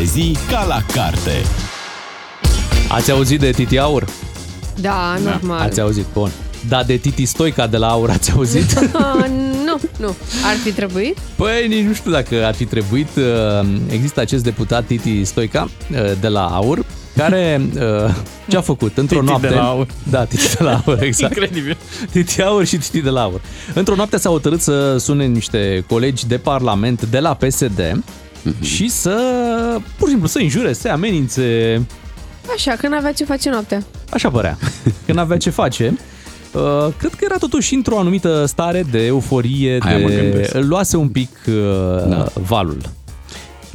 de zi ca la carte. Ați auzit de Titi Aur? Da, normal. Ați auzit, bun. Da, de Titi Stoica de la Aur ați auzit? Ah, nu, nu. Ar fi trebuit? Păi nici nu știu dacă ar fi trebuit. Uh, Există acest deputat Titi Stoica uh, de la Aur care uh, ce a făcut? Într-o Titi noapte... de la Aur. Da, Titi de la Aur, exact. Incredibil. Titi Aur și Titi de la Aur. Într-o noapte s-a hotărât să sune niște colegi de parlament de la PSD și să, pur și simplu, să înjure, să amenințe, Așa, că n-avea ce face noaptea. Așa părea. Că n-avea ce face. Uh, cred că era totuși într-o anumită stare de euforie, Aia mă de... gândesc. luase un pic uh, Da. valul.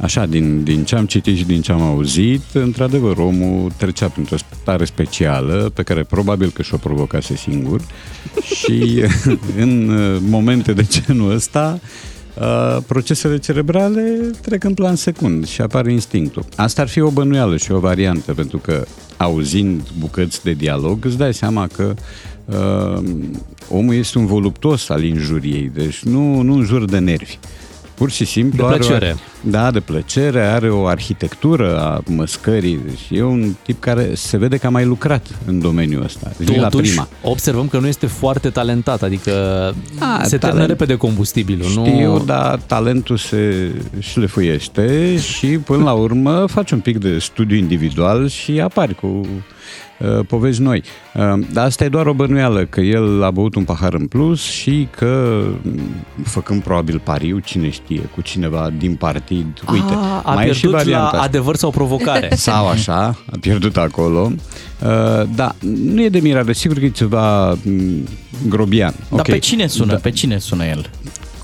Așa, din, din ce am citit și din ce am auzit, într-adevăr, omul trecea printr-o stare specială pe care probabil că și-o provocase singur și în uh, momente de genul ăsta uh, procesele cerebrale trec în plan secund și apare instinctul. Asta ar fi o bănuială și o variantă, pentru că auzind bucăți de dialog îți dai seama că uh, omul este un voluptos al injuriei, deci nu, nu înjur de nervi. Pur și simplu De are plăcere. O, da, de plăcere, are o arhitectură a măscării, deci e un tip care se vede că a mai lucrat în domeniul ăsta. Deci nu e la Totuși, prima. observăm că nu este foarte talentat, adică A, se termină talent. repede combustibilul. Știu, nu... dar talentul se șlefuiește și până la urmă faci un pic de studiu individual și apari cu uh, povești noi. Uh, dar asta e doar o bănuială, că el a băut un pahar în plus și că, m, făcând probabil pariu, cine știe, cu cineva din partid, uite, a, a mai e și pierdut la varianta asta. adevăr sau provocare. Sau așa, a pierdut acolo. Uh, da, nu e de mirare, sigur că e ceva m, grobian. Dar Ok. pe cine sună? Da. Pe cine sună el?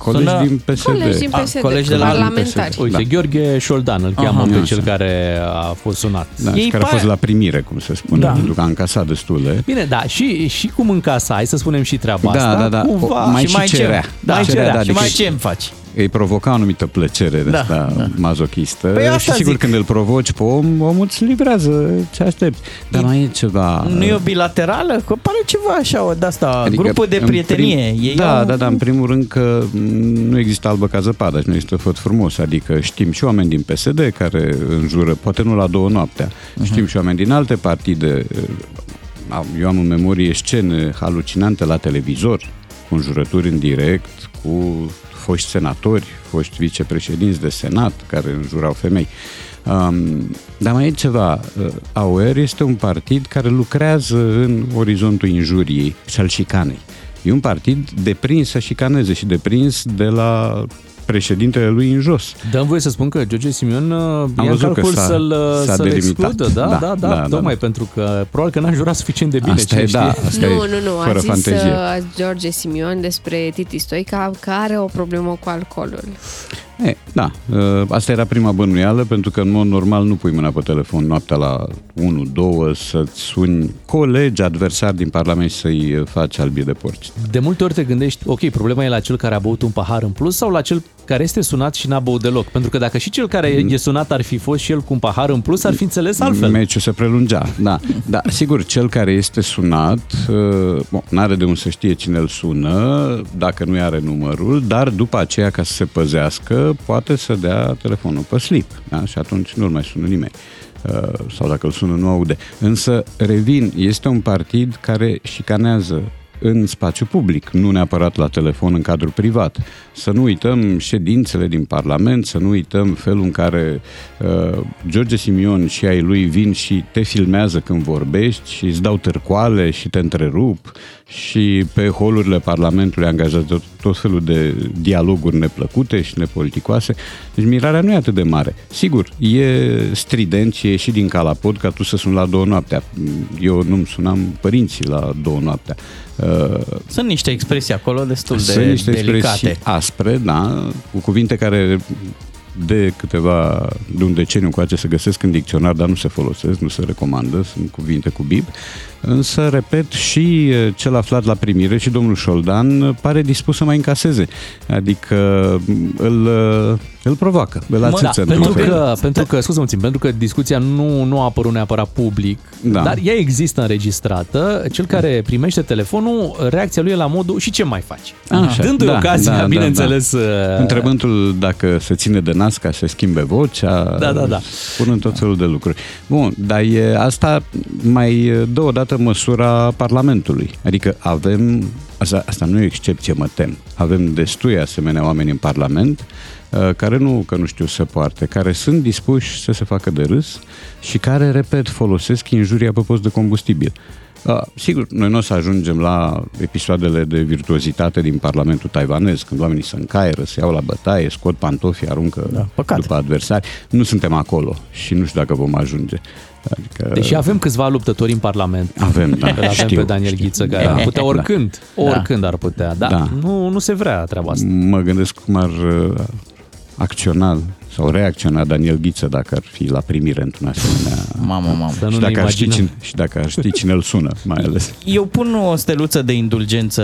Colegi Sună- din PSD. Colegi din A, PSD, colegi de la- parlamentari. Uite, Da. Gheorghe Șoldan îl cheamă Aha. pe Așa. cel care a fost sunat. Da, Ei și care a pare- fost la primire, cum se spune, Da. pentru că a încasat destule. Bine, da, și, și cum în casa, hai să spunem și treaba Da, asta, da, da. cumva... O- mai și și mai cerea. ce? Da, Mai și, cerea, da, și adică- mai ce îmi faci? Îi provoca o anumită plăcere de Da, asta da. mazochistă Păi asta și sigur zic. când îl provoci pe om, omul îți livrează ce aștepți. Dar mai e ceva... Nu e o bilaterală? Că pare ceva așa, o de-asta, adică grupul de în prietenie. Prim... Ei da, au... da, da, în primul rând că m, nu există albă ca zăpadă și nu există făt frumos, adică știm și oameni din PSD care înjură, poate nu la două noaptea, Mhm. știm și oameni din alte partide, Am- eu am în memorie scene halucinante la televizor, cu înjurături în direct, cu foști senatori, foști vicepreședinți de senat care înjurau femei. Um, dar mai e ceva, uh, AOR este un partid care lucrează în orizontul injuriei și al șicanei. E un partid deprins să șicaneze și deprins de la președintele lui în jos. Dăm voie să spun că George Simion uh, ia în văzut că calcul s-a- să-l, s-a să-l delimitat. excludă, da, da, da, Da, da, da, tocmai da. pentru că probabil că n-a jurat suficient de bine, Asta cine e, da, știe. asta nu, e nu, nu, fără a zis fantezie. uh, George Simion despre Titi Stoica că are o problemă cu alcoolul. E, da, ă, asta era prima bănuială, pentru că în mod normal nu pui mâna pe telefon noaptea la 1-2 să-ți suni colegi, adversari din Parlament și să-i faci albie de porci. De multe ori te gândești, ok, problema e la cel care a băut un pahar în plus sau la cel care este sunat și n-a băut deloc? Pentru că dacă și cel care Mm. e sunat ar fi fost și el cu un pahar în plus, ar fi înțeles altfel. Meciul se prelungea, da. Da, sigur, cel care este sunat, uh, bon, n-are de unde să știe cine îl sună, dacă nu are numărul, dar după aceea, ca să se păzească, poate să dea telefonul pe slip, da? Și atunci nu-l mai sună nimeni. Uh, Sau dacă îl sună, nu aude. Însă, revin, este un partid care șicanează în spațiu public, nu neapărat la telefon în cadrul privat. Să nu uităm ședințele din Parlament, să nu uităm felul în care uh, George Simion și ai lui vin și te filmează când vorbești și îți dau târcoale și te întrerup și pe holurile Parlamentului angajează tot, tot felul de dialoguri neplăcute și nepoliticoase. Deci mirarea nu e atât de mare. Sigur, e strident și e și din calapod ca tu să suni la două noaptea. Eu nu-mi sunam părinții la două noaptea. Uh, Sunt niște expresii acolo destul de sunt niște delicate. expresii aspre, da, cu cuvinte care de câteva, de un deceniu încoace se găsesc în dicționar, dar nu se folosesc, nu se recomandă, sunt cuvinte cu bib. Însă, repet, și eh, cel aflat la primire și domnul Șoldan eh, pare dispus să mai încaseze. Adică m, îl, eh, îl provoacă, îl Mă, ațâță da, într-un pentru fel. că, pentru că, scuze puțin, pentru că discuția nu, nu a apărut neapărat public, Da. dar ea există înregistrată. Cel care primește telefonul, reacția lui e la modul și ce mai faci? Așa, Dându-i da, ocazia, da, da, bineînțeles, da. uh, Întrebându-l dacă se ține de nas ca să schimbe vocea, Da, da, da. spunând tot felul de lucruri. Bun, dar e, asta mai dă odată măsura Parlamentului. Adică avem, asta, asta nu e o excepție, mă tem, avem destui asemenea oameni în Parlament uh, care nu că nu știu să poarte, care sunt dispuși să se facă de râs și care, repet, folosesc injuria pe post de combustibil. Uh, sigur, noi nu o să ajungem la episoadele de virtuozitate din Parlamentul taiwanez, când oamenii se încaieră, se iau la bătaie, scot pantofii, aruncă Da, păcat. după adversari. Nu suntem acolo și nu știu dacă vom ajunge. Adică, Deși avem câțiva luptători în Parlament. avem, da, Îl avem știu, pe Daniel știu. Ghiță, care ar putea oricând, oricând ar putea, dar Da. nu, nu se vrea treaba asta. Mă gândesc cum ar uh, acționa sau reacționa Daniel Ghiță dacă ar fi la primire într-un asemenea... Mamă, mamă. Să nu și, ne dacă ar ști imaginăm. cine, și dacă ar ști cine îl sună, mai ales. Eu pun o steluță de indulgență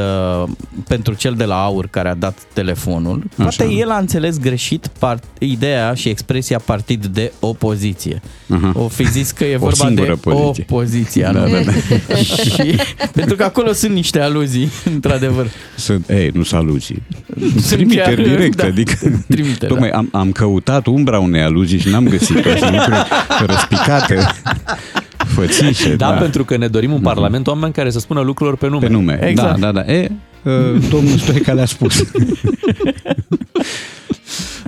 pentru cel de la aur care a dat telefonul. Poate Așa. el a înțeles greșit part, ideea și expresia partid de opoziție. Aha. O fi zis că e O vorba de singură poziție. opoziția. Da, nu? da, da. și, pentru că acolo sunt niște aluzii, într-adevăr. Sunt, ei, nu sunt aluzii. Sunt Trimiteri chiar- directe, da, adică... trimite, Tocmai am, am căutat umbra unei aluzii și n-am găsit. Că sunt lucruri răspicate, fățișe. Da, da. pentru că ne dorim un Parlament oameni care să spună lucrurilor pe nume. Pe nume. Exact. Da, da, da. E, uh, domnul Stoica le-a spus.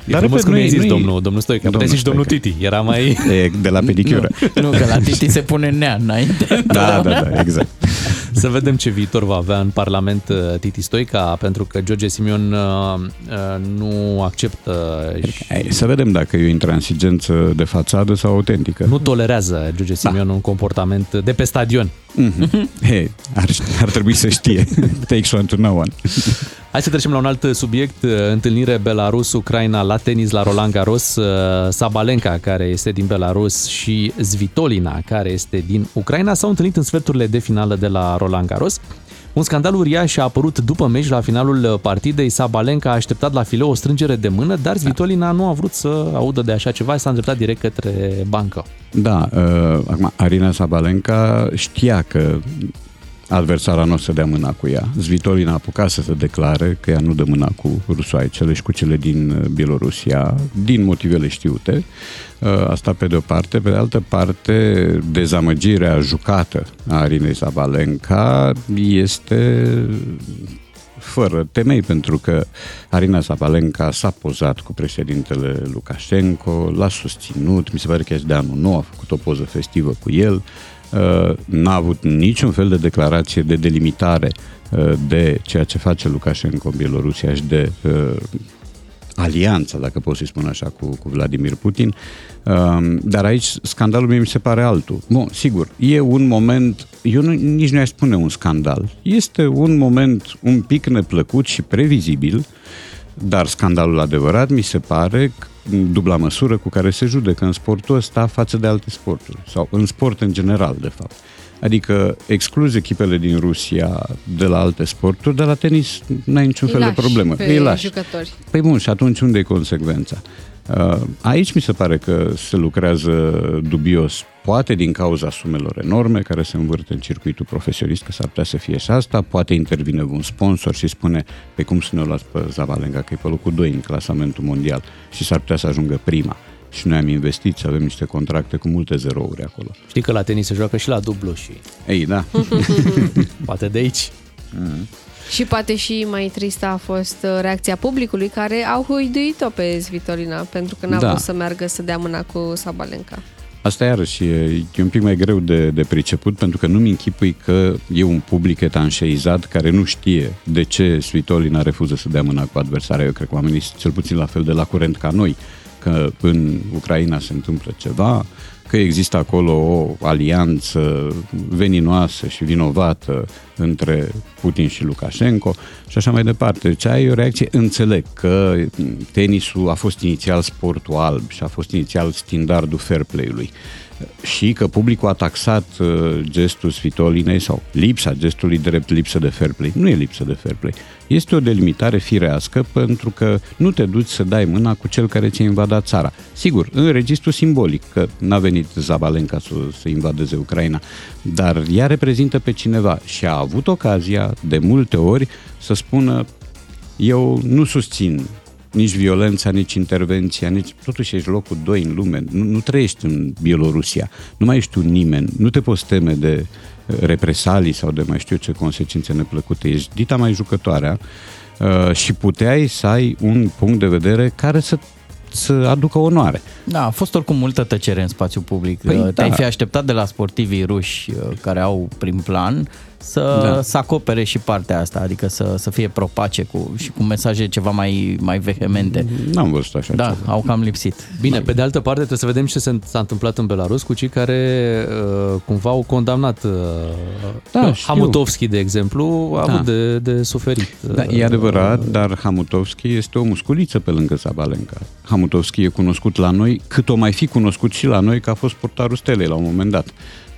E Dar, frumos repet, cum nu i-ai e- zis nu e- domnul, domnul Stoica. Puteai Domnul zici domnul Stoica. Titi. Era mai... E de la pedicură. Nu, nu, că la Titi se pune nea înainte. Da, da, da, exact. Să vedem ce viitor va avea în Parlament uh, Titi Stoica, pentru că George Simion uh, uh, nu acceptă și Ei, Să vedem dacă e o intransigență de fațadă sau autentică. nu tolerează George Simion un comportament de pe stadion. Hey, ar, ar trebui să știe. Takes one to know one. Hai să trecem la un alt subiect, uh, întâlnire Belarus-Ucraina la tenis la Roland Garros, uh, Sabalenka, care este din Belarus, și Zvitolina, care este din Ucraina, s-au întâlnit în sferturile de finală de la Roland Garros. Un scandal uriaș a apărut după meci la finalul uh, partidei. Sabalenka a așteptat la fileu o strângere de mână, dar Zvitolina nu a vrut să audă de așa ceva și s-a îndreptat direct către bancă. Da, uh, acum, Arina Sabalenka știa că adversara nu o să dea mâna cu ea. Zvitolina a apucat să se declare că ea nu dă mâna cu rusoaicele și cu cele din uh, Bielorusia, din motivele știute. Uh, Asta pe de o parte. Pe de altă parte, dezamăgirea jucată a Arinei Sabalenka este fără temei, pentru că Arina Sabalenka s-a pozat cu președintele Lukashenko, l-a susținut, mi se pare că și de anul nou a făcut o poză festivă cu el, Uh, n-a avut niciun fel de declarație de delimitare uh, de ceea ce face Lukashenko în Bielorusia și de uh, alianța, dacă pot să-i spun așa, cu, cu Vladimir Putin. Um, Dar aici scandalul mie mi se pare altul. Bun, sigur, e un moment, eu nu, nici nu aș spune un scandal, este un moment un pic neplăcut și previzibil, dar scandalul adevărat mi se pare că dubla măsură cu care se judecă în sportul ăsta față de alte sporturi sau în sport în general, de fapt. Adică excluzi echipele din Rusia de la alte sporturi, de la tenis n-ai niciun Îi fel de lași problemă. pe Îi lași. jucători. Păi bun, și atunci unde e consecvența? Uh, Aici mi se pare că se lucrează dubios, poate din cauza sumelor enorme care se învârt în circuitul profesionist, că s-ar putea să fie și asta, poate intervine un sponsor și spune, pe cum să ne o las pe Zavalenga, că e pe locul 2 în clasamentul mondial și s-ar putea să ajungă prima. Și noi am investit și avem niște contracte cu multe zerouri acolo. Știi că la tenis se joacă și la dublu și Ei, da. poate de aici. Și poate și mai tristă a fost uh, reacția publicului care au huiduit-o pe Svitolina pentru că n-a Da. vrut să meargă să dea mâna cu Sabalenka. Asta iarăși e, e un pic mai greu de, de priceput pentru că nu-mi închipui că e un public etanșeizat care nu știe de ce Svitolina refuză să dea mâna cu adversarea. Eu cred că oamenii sunt cel puțin la fel de la curent ca noi, că în Ucraina se întâmplă ceva, că există acolo o alianță veninoasă și vinovată între Putin și Lukashenko și așa mai departe. Deci ai o reacție, înțeleg că tenisul a fost inițial sportul alb și a fost inițial standardul fair play-ului și că publicul a taxat uh, gestul Svitolinei sau lipsa gestului drept lipsă de fair play. Nu e lipsă de fair play. Este o delimitare firească pentru că nu te duci să dai mâna cu cel care ți-a invadat țara. Sigur, în registru simbolic, că n-a venit Zabalenka să, să invadeze Ucraina, dar ea reprezintă pe cineva și a avut ocazia de multe ori să spună eu nu susțin nici violența, nici intervenția, nici... Totuși ești locul 2 în lume, nu, nu trăiești în Bielorusia, nu mai ești un nimeni, nu te poți teme de uh, represalii sau de mai știu ce consecințe neplăcute. Ești dita mai jucătoarea uh, și puteai să ai un punct de vedere care să să aducă onoare. Da, a fost oricum multă tăcere în spațiu public. Păi, Te-ai da. fi așteptat de la sportivii ruși uh, care au prin plan să, Da. să acopere și partea asta, adică să, să fie propace cu, și cu mesaje ceva mai, mai vehemente. N-am văzut așa Da, ceva. au cam lipsit. Bine, pe de altă parte trebuie să vedem ce se- s-a întâmplat în Belarus cu cei care uh, cumva au condamnat uh, Da, știu. Hamutovski, de exemplu, a Da. avut de, de suferit. Da, e adevărat, dar Hamutovski este o musculiță pe lângă Sabalenka. Hamutovski e cunoscut la noi, cât o mai fi cunoscut și la noi, că a fost portarul stelei la un moment dat.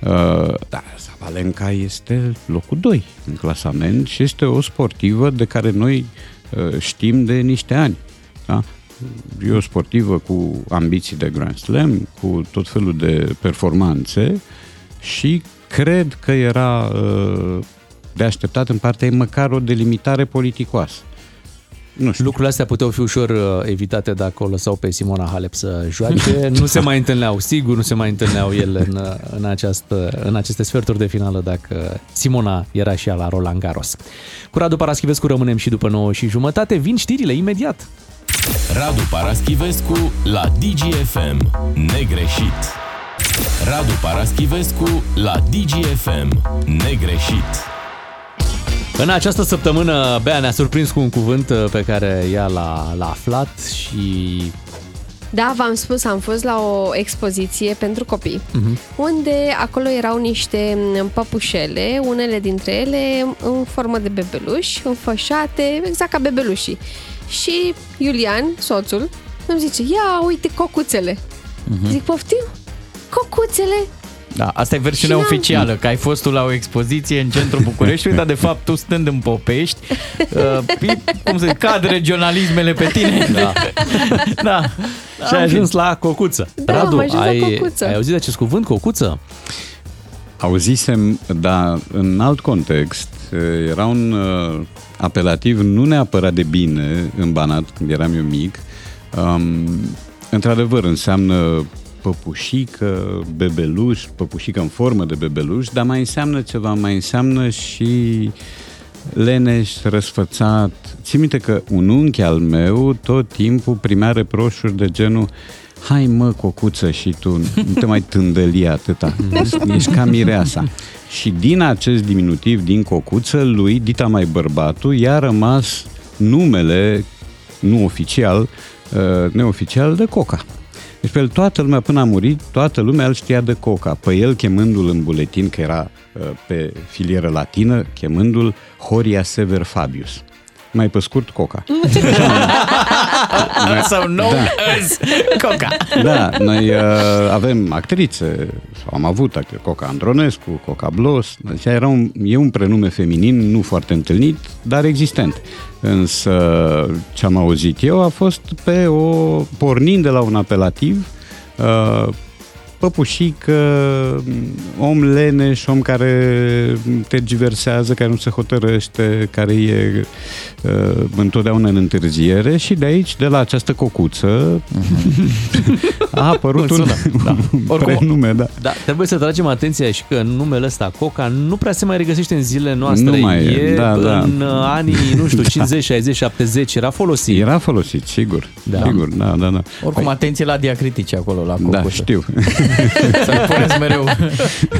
Uh, dar Sabalenka este locul 2 în clasament și este o sportivă de care noi uh, știm de niște ani. Da? E o sportivă cu ambiții de Grand Slam, cu tot felul de performanțe și cred că era uh, de așteptat în partea ei măcar o delimitare politicoasă. Nu știu. Lucrurile astea puteau fi ușor uh, evitate dacă o lăsau pe Simona Halep să joace. Nu se mai întâlneau, sigur nu se mai întâlneau ele în, uh, în, această, în aceste sferturi de finală dacă Simona era și ea la Roland Garros. Cu Radu Paraschivescu rămânem și după 9 și jumătate. Vin știrile imediat. Radu Paraschivescu la DGFM. Negreșit. Radu Paraschivescu la DGFM. Negreșit. În această săptămână, Bea ne-a surprins cu un cuvânt uh, pe care ea l-a, l-a aflat și Da, v-am spus, am fost la o expoziție pentru copii, Mhm. unde acolo erau niște m, păpușele, unele dintre ele în formă de bebeluși, înfășate, exact ca bebelușii. Și Iulian, soțul, îmi zice, ia uite cocuțele. Mhm. Zic, poftim? Cocuțele? Da, asta e versiunea Și n-am- oficială, că ai fost tu la o expoziție în centrul Bucureștiului, dar de fapt tu stând în Popești, uh, e, cum să zic, cad regionalismele pe tine. Da. da. și ai ajuns la cocuță. Da, Radu, am ajuns la ai, cocuță. ai auzit de acest cuvânt, cocuță? Auzisem, dar în alt context, era un uh, apelativ nu neapărat de bine în Banat, când eram eu mic. Um, într-adevăr, înseamnă păpușică, bebeluș, păpușică în formă de bebeluș, dar mai înseamnă ceva, mai înseamnă și leneș, răsfățat. Țin minte că un unchi al meu tot timpul primea reproșuri de genul Hai mă, cocuță, și tu nu te mai tândăli atâta. Ești, ești ca mireasa. Și din acest diminutiv, din cocuță, lui, Dita mai bărbatul, i-a rămas numele, nu oficial, uh, neoficial, de Coca. Deci pe el toată lumea, până a murit, toată lumea îl știa de Coca. Pe el, chemându-l în buletin, că era uh, pe filieră latină, chemându-l Horia Sever Fabius. Mai pe scurt, Coca. Sau nou da. Coca. Da, noi uh, avem actrițe, sau am avut actrițe, Coca Andronescu, Coca Blos, deci era un, e un prenume feminin nu foarte întâlnit, dar existent. Însă ce am auzit eu a fost pe o, pornind de la un apelativ, uh, păpușică, om leneș, om care tergiversează, care nu se hotărăște, care e uh, întotdeauna în întârziere și de aici, de la această cocuță, a apărut un, Sună, da. un Oricum- prenume, da. Da, trebuie să tragem atenția și că numele ăsta, Coca, nu prea se mai regăsește în zilele noastre. Nu mai e, e da, da. în uh, anii, nu știu, 50, 60, 70, era folosit. Era folosit, sigur. Da. Sigur, da, da, da. Oricum, atenție la diacritice acolo, la Da, cocuță. știu. Să-l puneți mereu.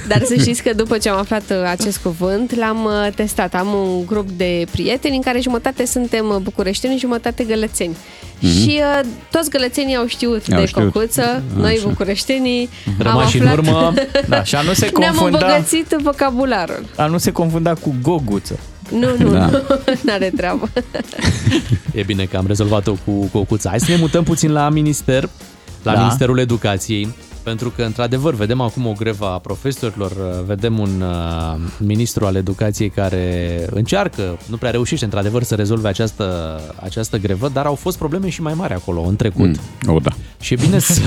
Dar să știți că după ce am aflat uh, acest cuvânt, l-am uh, testat. Am un grup de prieteni în care jumătate suntem uh, bucureșteni, jumătate gălățeni. Și uh, toți gălățenii au știut Au de știut. cocuță, noi Așa. bucureștenii am Rămași în aflat, urmă. Da, și a nu se ne-am confunda, îmbogățit vocabularul. a nu se confunda cu goguță. Nu, nu, Da. nu, n-are treabă. E bine că am rezolvat-o cu cocuța. Hai să ne mutăm puțin la minister, la Da. Ministerul Educației. Pentru că, într-adevăr, vedem acum o grevă a profesorilor, vedem un uh, ministru al educației care încearcă, nu prea reușește, într-adevăr, să rezolve această, această grevă, dar au fost probleme și mai mari acolo, în trecut. Mm. O, da. Și e bine, să,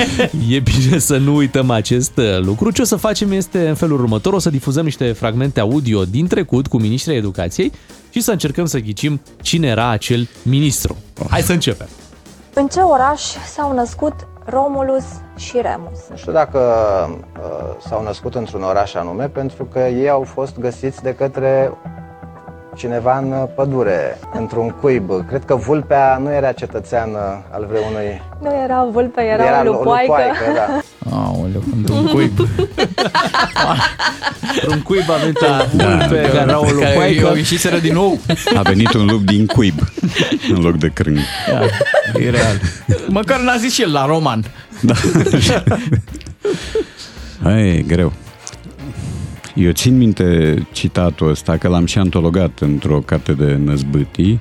e bine să nu uităm acest uh, lucru. Ce o să facem este în felul următor, o să difuzăm niște fragmente audio din trecut cu ministrii educației și să încercăm să ghicim cine era acel ministru. Hai să începem! În ce oraș s-au născut Romulus și Remus? Nu știu dacă uh, s-au născut într-un oraș anume, pentru că ei au fost găsiți de către cineva în pădure, într-un cuib. Cred că vulpea nu era cetățean al vreunui... Nu era vulpe, era, era o lupoaică. lupoaică da. Aoleu, într-un cuib. Un cuib a venit la vulpe care era o Care lupoaică. eu ieșiseră din nou. A venit un lup din cuib în loc de crâng. Da, e real. Măcar n-a zis și el la roman. Da. Hai, e greu. Eu țin minte citatul ăsta, că l-am și antologat într-o carte de năzbâtii.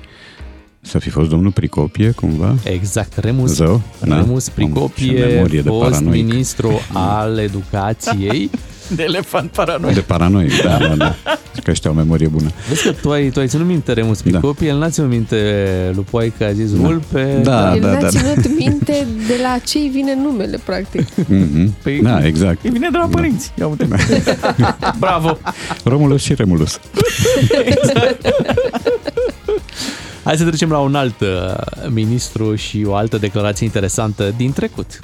Să fi fost domnul Pricopie, cumva? Exact, Remus, Zău, da. Remus Ce Pricopie, memorie de fost paranoic. ministru al educației. De elefant paranoic. De paranoic, da, da, da. Că ăștia au memorie bună. Vezi că tu ai, tu ai ținut minte Remus Pricopie, el n-a ținut minte Lupoaica, a zis vulpe. Da, El da, n-a da. da. ținut minte de la ce îi vine numele, practic. Mhm. Păi, Da, exact. Îi vine de la părinți. Ia uite. Bravo. Romulus și Remulus. Hai să trecem la un alt uh, ministru și o altă declarație interesantă din trecut.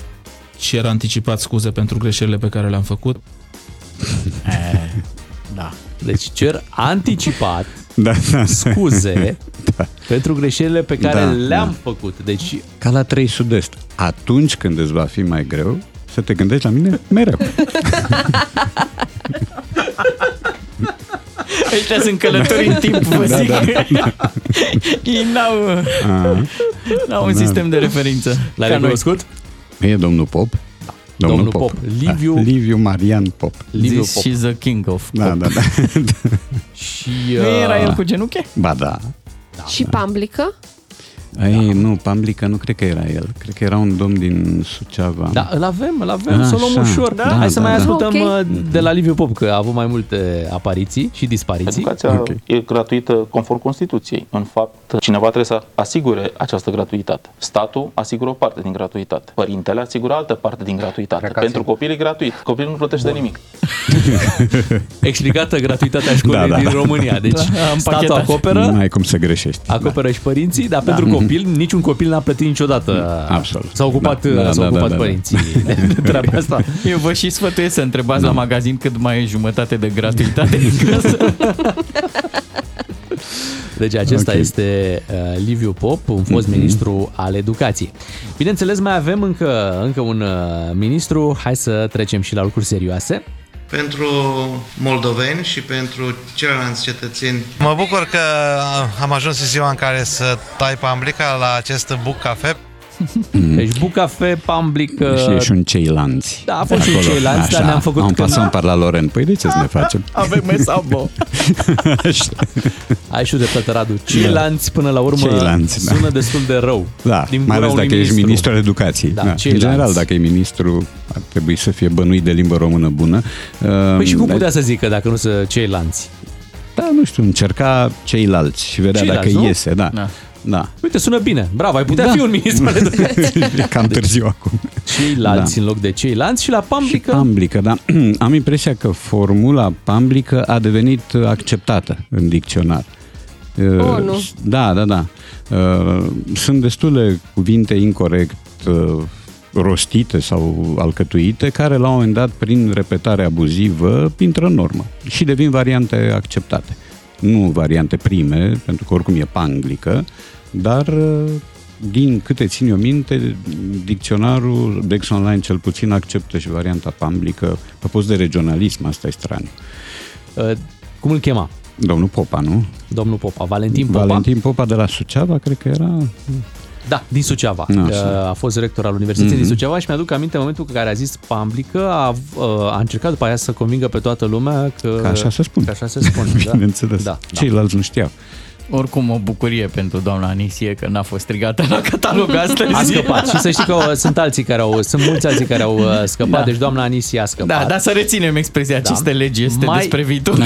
cer anticipat scuze pentru greșelile pe care le-am făcut. Da. Deci cer anticipat Da, da. scuze Da. pentru greșelile pe care Da, le-am da. făcut. Deci Ca la 3 sud-est. Atunci când îți va fi mai greu, să te gândești la mine mereu. Ăștia sunt călători în timp, vă Da, zic. da, da. Ei n-au, A, n-au un Da. sistem de referință. l-ai Ca noi. recunoscut? e domnul Pop? Domnul Pop. Liviu- Da, Liviu Marian Pop. Liviu This Pop. she's a king of Da, pop. da, da. Și, Nu era uh, el cu genuche? Ba da. Și Pamblică? Ei, nu, Pamblica nu cred că era el. Cred că era un domn din Suceava. Da, îl avem, îl avem, A, să o luăm așa. ușor. Da, Hai să da, mai da. ascultăm Ok. uh, de la Liviu Pop, că a avut mai multe apariții și dispariții. Educația Ok. e gratuită conform Constituției. În fapt, cineva trebuie să asigure această gratuitate. Statul asigură o parte din gratuitate. Părintele asigură altă parte din gratuitate. Cred că Pentru asigură. copil e gratuit. Copilul nu plătește nimic. Explicată gratuitatea școlii Da, da, din da. România. Deci Da, am statul pachetat. acoperă, Nu ai cum să greșești. acoperă și părinții, dar pentru copil, niciun copil n-a plătit niciodată. Absolut. S-au ocupat, Da, da, s-au da, ocupat da, da. părinții de, de treaba asta. Eu vă și sfătuiesc să întrebați la magazin cât mai e jumătate de gratuitate din casă. Deci acesta Ok. este uh, Liviu Pop, un fost ministru al educației. Bineînțeles, mai avem încă, încă un uh, ministru. Hai să trecem și la lucruri serioase. Pentru moldoveni și pentru ceilalți cetățeni. Mă bucur că am ajuns în ziua în care să tai pamblica la acest buc cafe. Deci Bucafe, Pamblic... uh, Și ești un ceilanți. Da, a fost și un ceilanți, dar ne-am făcut Am când- pasat par la Loren. Păi de ce să ne facem? Avem mesabo. Așa. Ai și dreptate, Radu. Ceilanți, până la urmă, Ceilanți, da. sună destul de rău. Da, Din mai ales gura dacă unui ești ministru al educației. Da, Da, în ceilalți. general, dacă e ministru, ar trebui să fie bănuit de limbă română bună. Păi și cum Dar- putea să zică dacă nu să ceilanți? Da, nu știu, încerca ceilalți și vedea Ceilalți, dacă nu? iese, da. Da. Da. Uite, sună bine. Bravo, ai putea Da. fi un ministru al educației. E cam târziu acum. Ceilalți Da. în loc de ceilanți și la Și Pamblică... pamblică, da. Am impresia că formula pamblică a devenit acceptată în dicționar. Oh, nu. Da, da, da. Uh, Sunt destule cuvinte incorrect uh, rostite sau alcătuite care la un moment dat, prin repetare abuzivă, intră în normă și devin variante acceptate. Nu variante prime, pentru că oricum e panglică, dar uh, din câte țin eu minte, dicționarul Dex Online cel puțin acceptă și varianta pamblică pe post de regionalism, asta e straniu. Uh, Cum îl chema? Domnul Popa, nu? Domnul Popa, Valentin Popa. Valentin Popa de la Suceava, cred că era... Da, din Suceava. Da, Uh, așa. A fost rector al Universității Mhm. din Suceava și mi-aduc aminte în momentul în care a zis Pamblică, a, uh, a încercat după aia să convingă pe toată lumea că... Că așa se spune. Că așa se spune, da. Bineînțeles. Da, da. Ceilalți nu știau. Oricum o bucurie pentru doamna Anisie că n-a fost strigată la catalog astăzi. A scăpat și să știi că uh, sunt alții care au, sunt mulți alții care au uh, scăpat, da. deci doamna Anisie a scăpat. Da, dar să reținem expresia, Da. aceste legi este Mai- despre viitor. Da,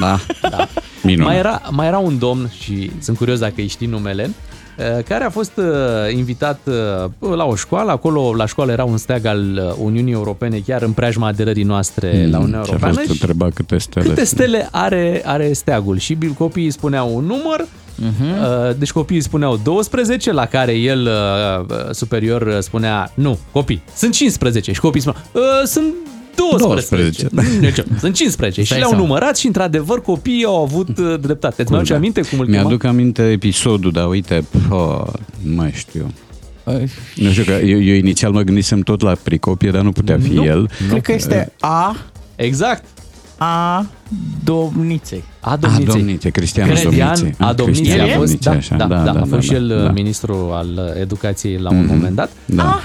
da. Da. Minunat. Mai era, mai era un domn și sunt curios dacă îi știi numele, uh, care a fost uh, invitat uh, la o școală, acolo la școală era un steag al uh, Uniunii Europene, chiar în preajma aderării noastre la Uniunea Și a Europeană. fost și întreba câte stele. Câte stele are, are steagul? Și copiii spuneau un număr, uh-huh. deci copiii spuneau 12, la care el uh, superior uh, spunea nu, copii, sunt 15 și copiii spuneau "Uh, sunt 12. 12, da. Deci, sunt 15 și Stai le-au seama. numărat și într-adevăr copiii au avut uh, dreptate. Îți mai aduce Da. aminte cum îl chema? Mi-aduc aminte episodul, dar uite, pă, nu mai știu. Nu știu că eu, eu inițial mă gândisem tot la Pricopie, dar nu putea fi Nu. el. Cred că este A, Exact. A domniței. A A, domniței. domnițe, Cristian Cristian Domnițe. A domniței Cristian a fost, Domnițe, da, așa, da, da, a fost și el da. ministru al educației la un Mhm. moment dat. Da.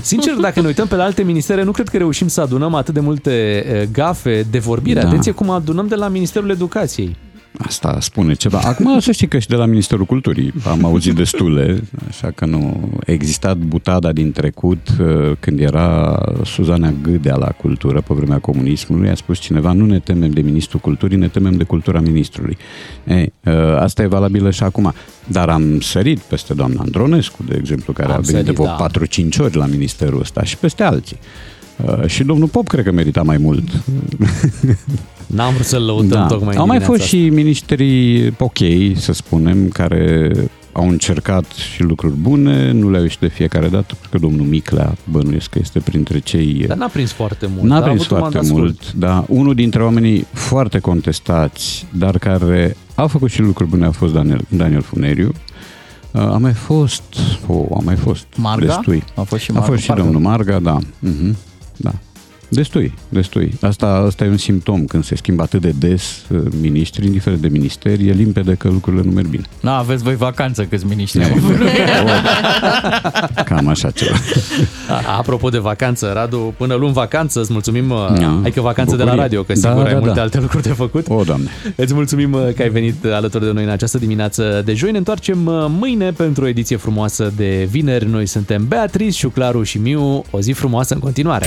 Sincer, dacă ne uităm pe la alte ministere, nu cred că reușim să adunăm atât de multe eh, gafe de vorbire. Da. Atenție cum adunăm de la Ministerul Educației. Asta spune ceva. Acum să știi că și de la Ministerul Culturii am auzit destule, așa că nu. A existat butada din trecut uh, când era Suzana Gâdea la cultură pe vremea comunismului, a spus cineva nu ne temem de Ministrul Culturii, ne temem de cultura ministrului. Ei, uh, asta e valabilă și acum. Dar am sărit peste doamna Andronescu, de exemplu, care Am a venit sărit, de vreo da. 4-5 ori la ministerul ăsta și peste alții. Uh, și domnul Pop cred că merita mai mult. N-am vrut să-l lăutăm Da. tocmai în Au mai dimineața fost și miniștrii ok, să spunem, care au încercat și lucruri bune, nu le-au ieșit de fiecare dată, pentru că domnul Miclea bănuiesc că este printre cei... Dar n-a prins foarte mult. N-a a prins avut un foarte mandat mult, scurt. dar unul dintre oamenii foarte contestați, dar care a făcut și lucruri bune, a fost Daniel, Daniel Funeriu. Uh, A mai fost, oh, a mai fost Marga? destui. A fost și a Marga, fost și parcă. domnul Marga, da. Mhm, da. Destui, destui. Asta, asta e un simptom. Când se schimbă atât de des uh, miniștri, indiferent de ministeri, e limpede că lucrurile nu merg bine. Na, aveți voi vacanță câți miniștri Ne- au avut. Cam așa ceva. A- Apropo de vacanță, Radu, până luni vacanță, îți mulțumim, Da. ai că vacanță de la Bucurie. radio, că Da, sigur da, ai multe da. alte lucruri de făcut. O, Doamne. Îți mulțumim uh, că ai venit alături de noi în această dimineață de joi. Ne întoarcem uh, mâine pentru o ediție frumoasă de vineri. Noi suntem Beatrice, Șuclaru și Miu. O zi frumoasă în continuare.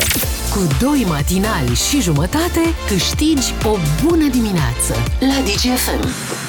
Cu doi matinali și jumătate câștigi o bună dimineață la DGFM.